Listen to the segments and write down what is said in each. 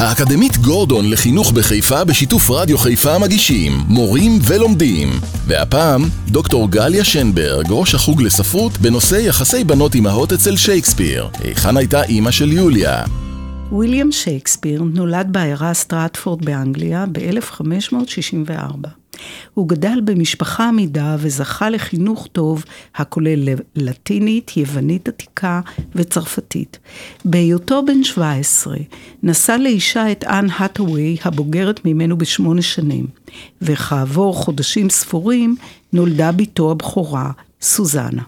האקדמית גורדון לחינוך בחיפה בשיתוף רדיו חיפה מגישים מורים ולומדים והפעם דוקטור גליה שנברג, ראש החוג לספרות בנושא יחסי בנות אמהות אצל שייקספיר היכן הייתה אימא של יוליה? ויליאם שייקספיר נולד בעיירה סטרטפורד באנגליה ב-1564. הוא גדל במשפחה עמידה וזכה לחינוך טוב הכולל לטינית, יוונית עתיקה וצרפתית. בהיותו בן 17 נשא לאישה את אנ האטווי הבוגרת ממנו בשמונה שנים, וכעבור חודשים ספורים נולדה בתו הבכורה, סוזנה.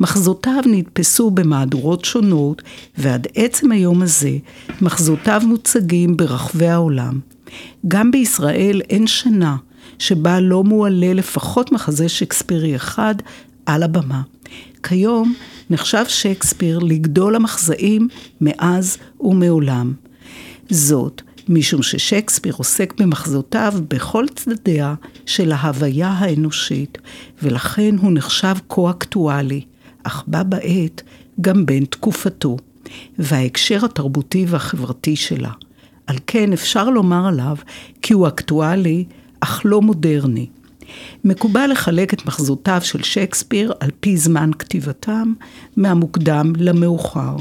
מחזותיו נדפסו במהדורות שונות, ועד עצם היום הזה מחזותיו מוצגים ברחבי העולם. גם בישראל אין שנה שבה לא מועלה לפחות מחזה שייקספירי אחד על הבמה. כיום נחשב שייקספיר לגדול המחזאים מאז ומעולם. זאת, משום ששייקספיר עוסק במחזותיו בכל צדדיה של ההוויה האנושית, ולכן הוא נחשב כה אקטואלי, אך בה בעת גם בן תקופתו, וההקשר התרבותי והחברתי שלה. על כן אפשר לומר עליו כי הוא אקטואלי אך לא מודרני. מקובל לחלק את מחזותיו של שייקספיר על פי זמן כתיבתם, מהמוקדם למאוחר,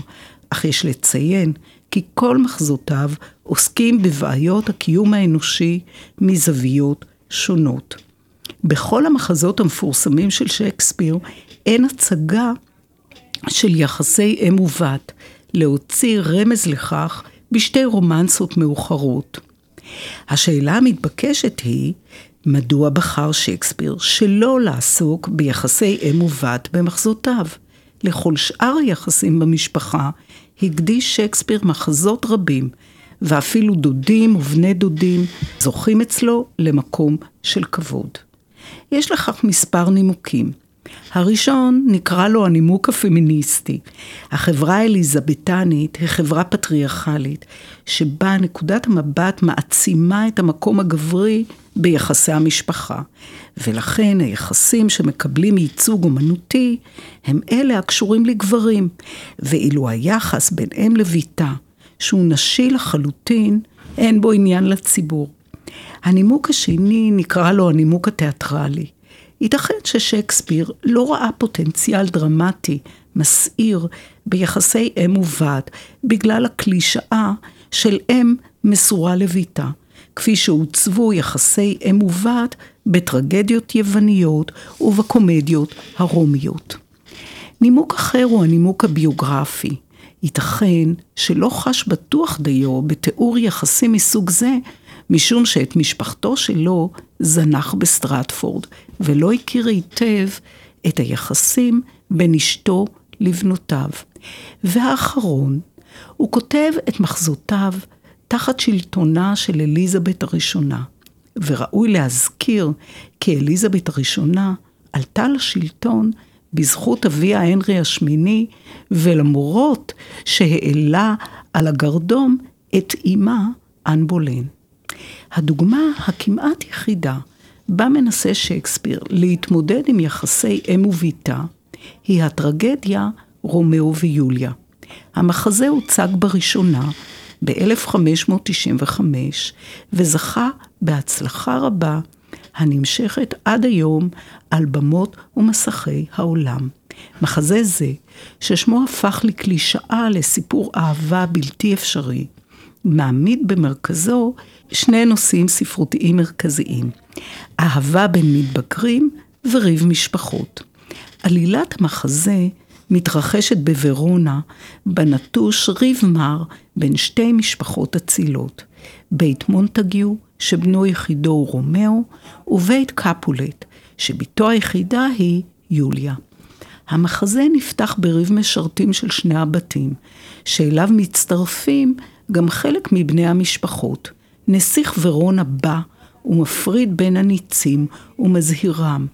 אך יש לציין כי כל מחזותיו עוסקים בבעיות הקיום האנושי מזוויות שונות. בכל המחזות המפורסמים של שייקספיר אין הצגה של יחסי אם ובת, להוציא רמז לכך בשתי רומנסות מאוחרות. השאלה המתבקשת היא, מדוע בחר שייקספיר שלא לעסוק ביחסי אם ובת במחזותיו? לכל שאר היחסים במשפחה הקדיש שייקספיר מחזות רבים, ואפילו דודים ובני דודים זוכים אצלו למקום של כבוד. יש לכך מספר נימוקים. הראשון נקרא לו הנימוק הפמיניסטי. החברה האליזבתנית היא חברה פטריארכלית, שבה נקודת המבט מעצימה את המקום הגברי ביחסי המשפחה, ולכן היחסים שמקבלים ייצוג אומנותי הם אלה הקשורים לגברים, ואילו היחס בין אם לביתה, שהוא נשי לחלוטין, אין בו עניין לציבור. הנימוק השני נקרא לו הנימוק התיאטרלי. ייתכן ששייקספיר לא ראה פוטנציאל דרמטי, מסעיר, ביחסי אם ובת, בגלל הקלישאה של אם מסורה לביתה, כפי שעוצבו יחסי אם ובת בטרגדיות יווניות ובקומדיות הרומיות. נימוק אחר הוא הנימוק הביוגרפי. ייתכן שלא חש בטוח דיו בתיאור יחסים מסוג זה, משום שאת משפחתו שלו זנח בסטרטפורד, ולא הכיר היטב את היחסים בין אשתו לבנותיו. והאחרון, הוא כותב את מחזותיו תחת שלטונה של אליזבת הראשונה. וראוי להזכיר כי אליזבת הראשונה עלתה לשלטון בזכות אביה הנרי השמיני, ולמרות שהעלה על הגרדום את אמה אן בולן. הדוגמה הכמעט יחידה בה מנסה שייקספיר להתמודד עם יחסי אם ובתה, היא הטרגדיה רומאו ויוליה. המחזה הוצג בראשונה ב-1595 וזכה בהצלחה רבה הנמשכת עד היום על במות ומסכי העולם. מחזה זה, ששמו הפך לקלישאה לסיפור אהבה בלתי אפשרי, מעמיד במרכזו שני נושאים ספרותיים מרכזיים, אהבה בין מתבגרים וריב משפחות. עלילת המחזה מתרחשת בוורונה, בה נטוש ריב מר בין שתי משפחות אצילות, בית מונטגיו, שבנו יחידו הוא רומאו, ובית קפולט, שבתו היחידה היא יוליה. המחזה נפתח בריב משרתים של שני הבתים, שאליו מצטרפים גם חלק מבני המשפחות. נסיך ורונה בא ומפריד בין הניצים ומזהירם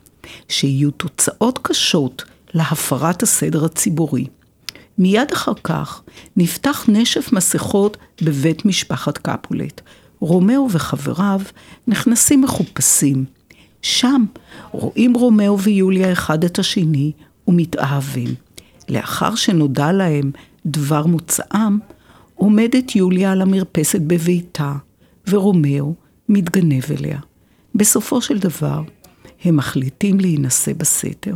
שיהיו תוצאות קשות להפרת הסדר הציבורי. מיד אחר כך נפתח נשף מסכות בבית משפחת קפולט. רומאו וחבריו נכנסים מחופשים. שם רואים רומאו ויוליה אחד את השני ומתאהבים. לאחר שנודע להם דבר מוצאם, עומדת יוליה על המרפסת בביתה, ורומאו מתגנב אליה. בסופו של דבר, הם מחליטים להינשא בסתר.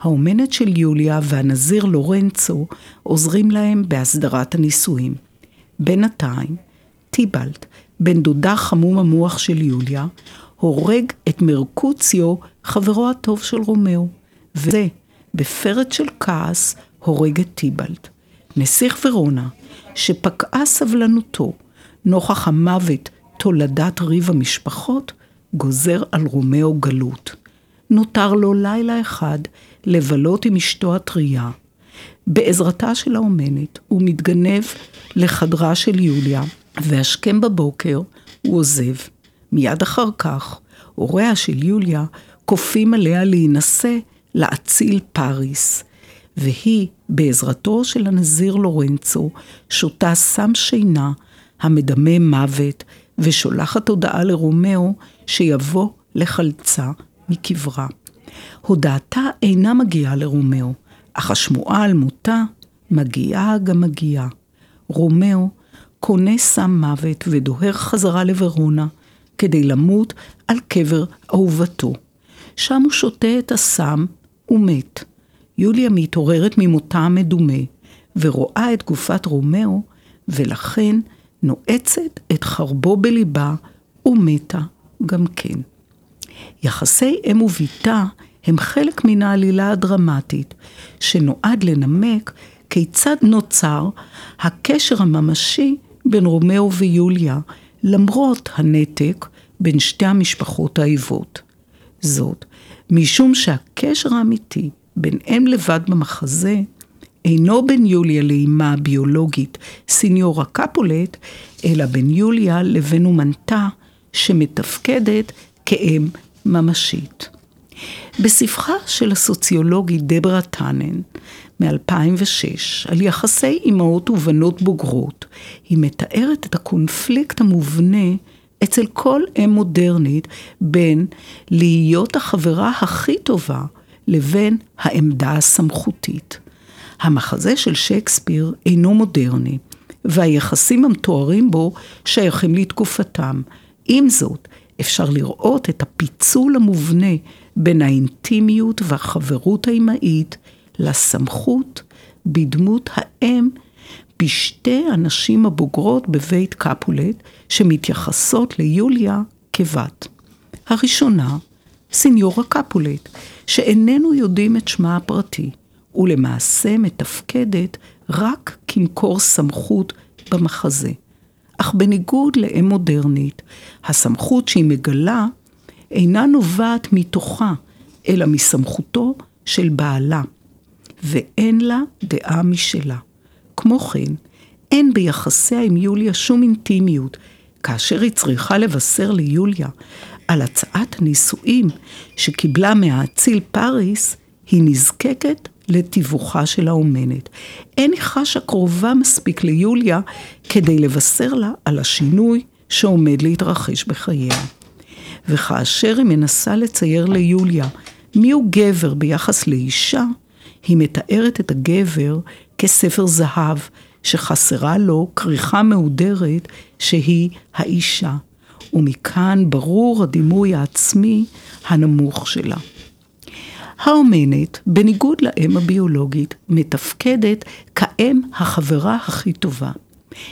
האומנת של יוליה והנזיר לורנצו עוזרים להם בהסדרת הנישואים. בינתיים, טיבלט, בן דודה חמום המוח של יוליה, הורג את מרקוציו, חברו הטוב של רומאו, וזה, בפרץ של כעס, הורג את טיבלט. נסיך ורונה, שפקעה סבלנותו נוכח המוות תולדת ריב המשפחות, גוזר על רומאו גלות. נותר לו לילה אחד לבלות עם אשתו הטריה. בעזרתה של האומנת הוא מתגנב לחדרה של יוליה, והשכם בבוקר הוא עוזב. מיד אחר כך, הוריה של יוליה כופים עליה להינשא לאציל פריס, והיא, בעזרתו של הנזיר לורנצו, שותה סם שינה המדמה מוות, ושולחת הודעה לרומאו שיבוא לחלצה מקברה. הודעתה אינה מגיעה לרומאו, אך השמועה על מותה מגיעה גם מגיעה. רומאו קונה סם מוות ודוהר חזרה לוורונה כדי למות על קבר אהובתו. שם הוא שותה את הסם ומת. יוליה מתעוררת ממותה המדומה ורואה את גופת רומאו, ולכן נועצת את חרבו בליבה ומתה גם כן. יחסי אם ובתה הם חלק מן העלילה הדרמטית, שנועד לנמק כיצד נוצר הקשר הממשי בין רומאו ויוליה, למרות הנתק בין שתי המשפחות האיבות. זאת, משום שהקשר האמיתי בין אם לבת במחזה, אינו בין יוליה לאימה הביולוגית סיניורה קפולט, אלא בין יוליה לבין אומנתה שמתפקדת כאם ממשית. בספרה של הסוציולוגית דברה טאנן מ-2006 על יחסי אימהות ובנות בוגרות, היא מתארת את הקונפליקט המובנה אצל כל אם מודרנית בין להיות החברה הכי טובה לבין העמדה הסמכותית. המחזה של שייקספיר אינו מודרני, והיחסים המתוארים בו שייכים לתקופתם. עם זאת, אפשר לראות את הפיצול המובנה בין האינטימיות והחברות האימהית לסמכות בדמות האם בשתי הנשים הבוגרות בבית קפולט שמתייחסות ליוליה כבת. הראשונה, סיניורה קפולט, שאיננו יודעים את שמה הפרטי, ולמעשה מתפקדת רק כמקור סמכות במחזה. אך בניגוד לאם מודרנית, הסמכות שהיא מגלה אינה נובעת מתוכה, אלא מסמכותו של בעלה, ואין לה דעה משלה. כמו כן, אין ביחסיה עם יוליה שום אינטימיות, כאשר היא צריכה לבשר ליוליה על הצעת הנישואים שקיבלה מהאציל פריס, היא נזקקת לתיווכה של האומנת. אין היא חשה קרובה מספיק ליוליה כדי לבשר לה על השינוי שעומד להתרחש בחייה. וכאשר היא מנסה לצייר ליוליה מיהו גבר ביחס לאישה, היא מתארת את הגבר כספר זהב שחסרה לו כריכה מהודרת שהיא האישה, ומכאן ברור הדימוי העצמי הנמוך שלה. האומנת, בניגוד לאם הביולוגית, מתפקדת כאם החברה הכי טובה.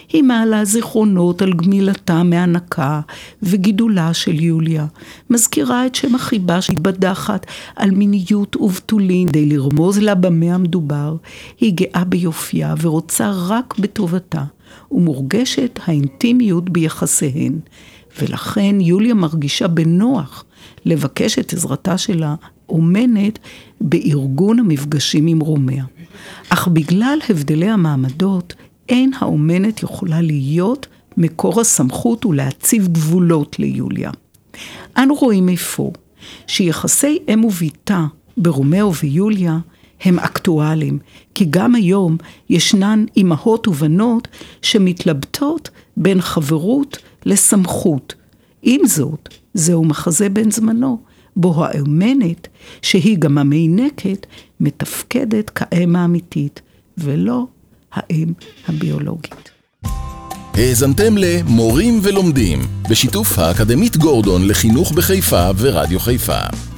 היא מעלה זיכרונות על גמילתה מהנקה וגידולה של יוליה, מזכירה את שם החיבה שהתבדחת על מיניות ובתולין כדי לרמוז לה במה המדובר, היא גאה ביופייה ורוצה רק בטובתה, ומורגשת האינטימיות ביחסיהן, ולכן יוליה מרגישה בנוח לבקש את עזרתה של האומנת בארגון המפגשים עם רומיה. אך בגלל הבדלי המעמדות, אין האומנת יכולה להיות מקור הסמכות ולהציב גבולות ליוליה. אנו רואים איפה שיחסי אם ובתה ברומאו ויוליה הם אקטואליים, כי גם היום ישנן אימהות ובנות שמתלבטות בין חברות לסמכות. עם זאת, זהו מחזה בן זמנו, בו האומנת, שהיא גם המינקת, מתפקדת כאם האמיתית, ולא האם הביולוגית. האזנתם ל"מורים ולומדים", בשיתוף האקדמית גורדון לחינוך בחיפה ורדיו חיפה.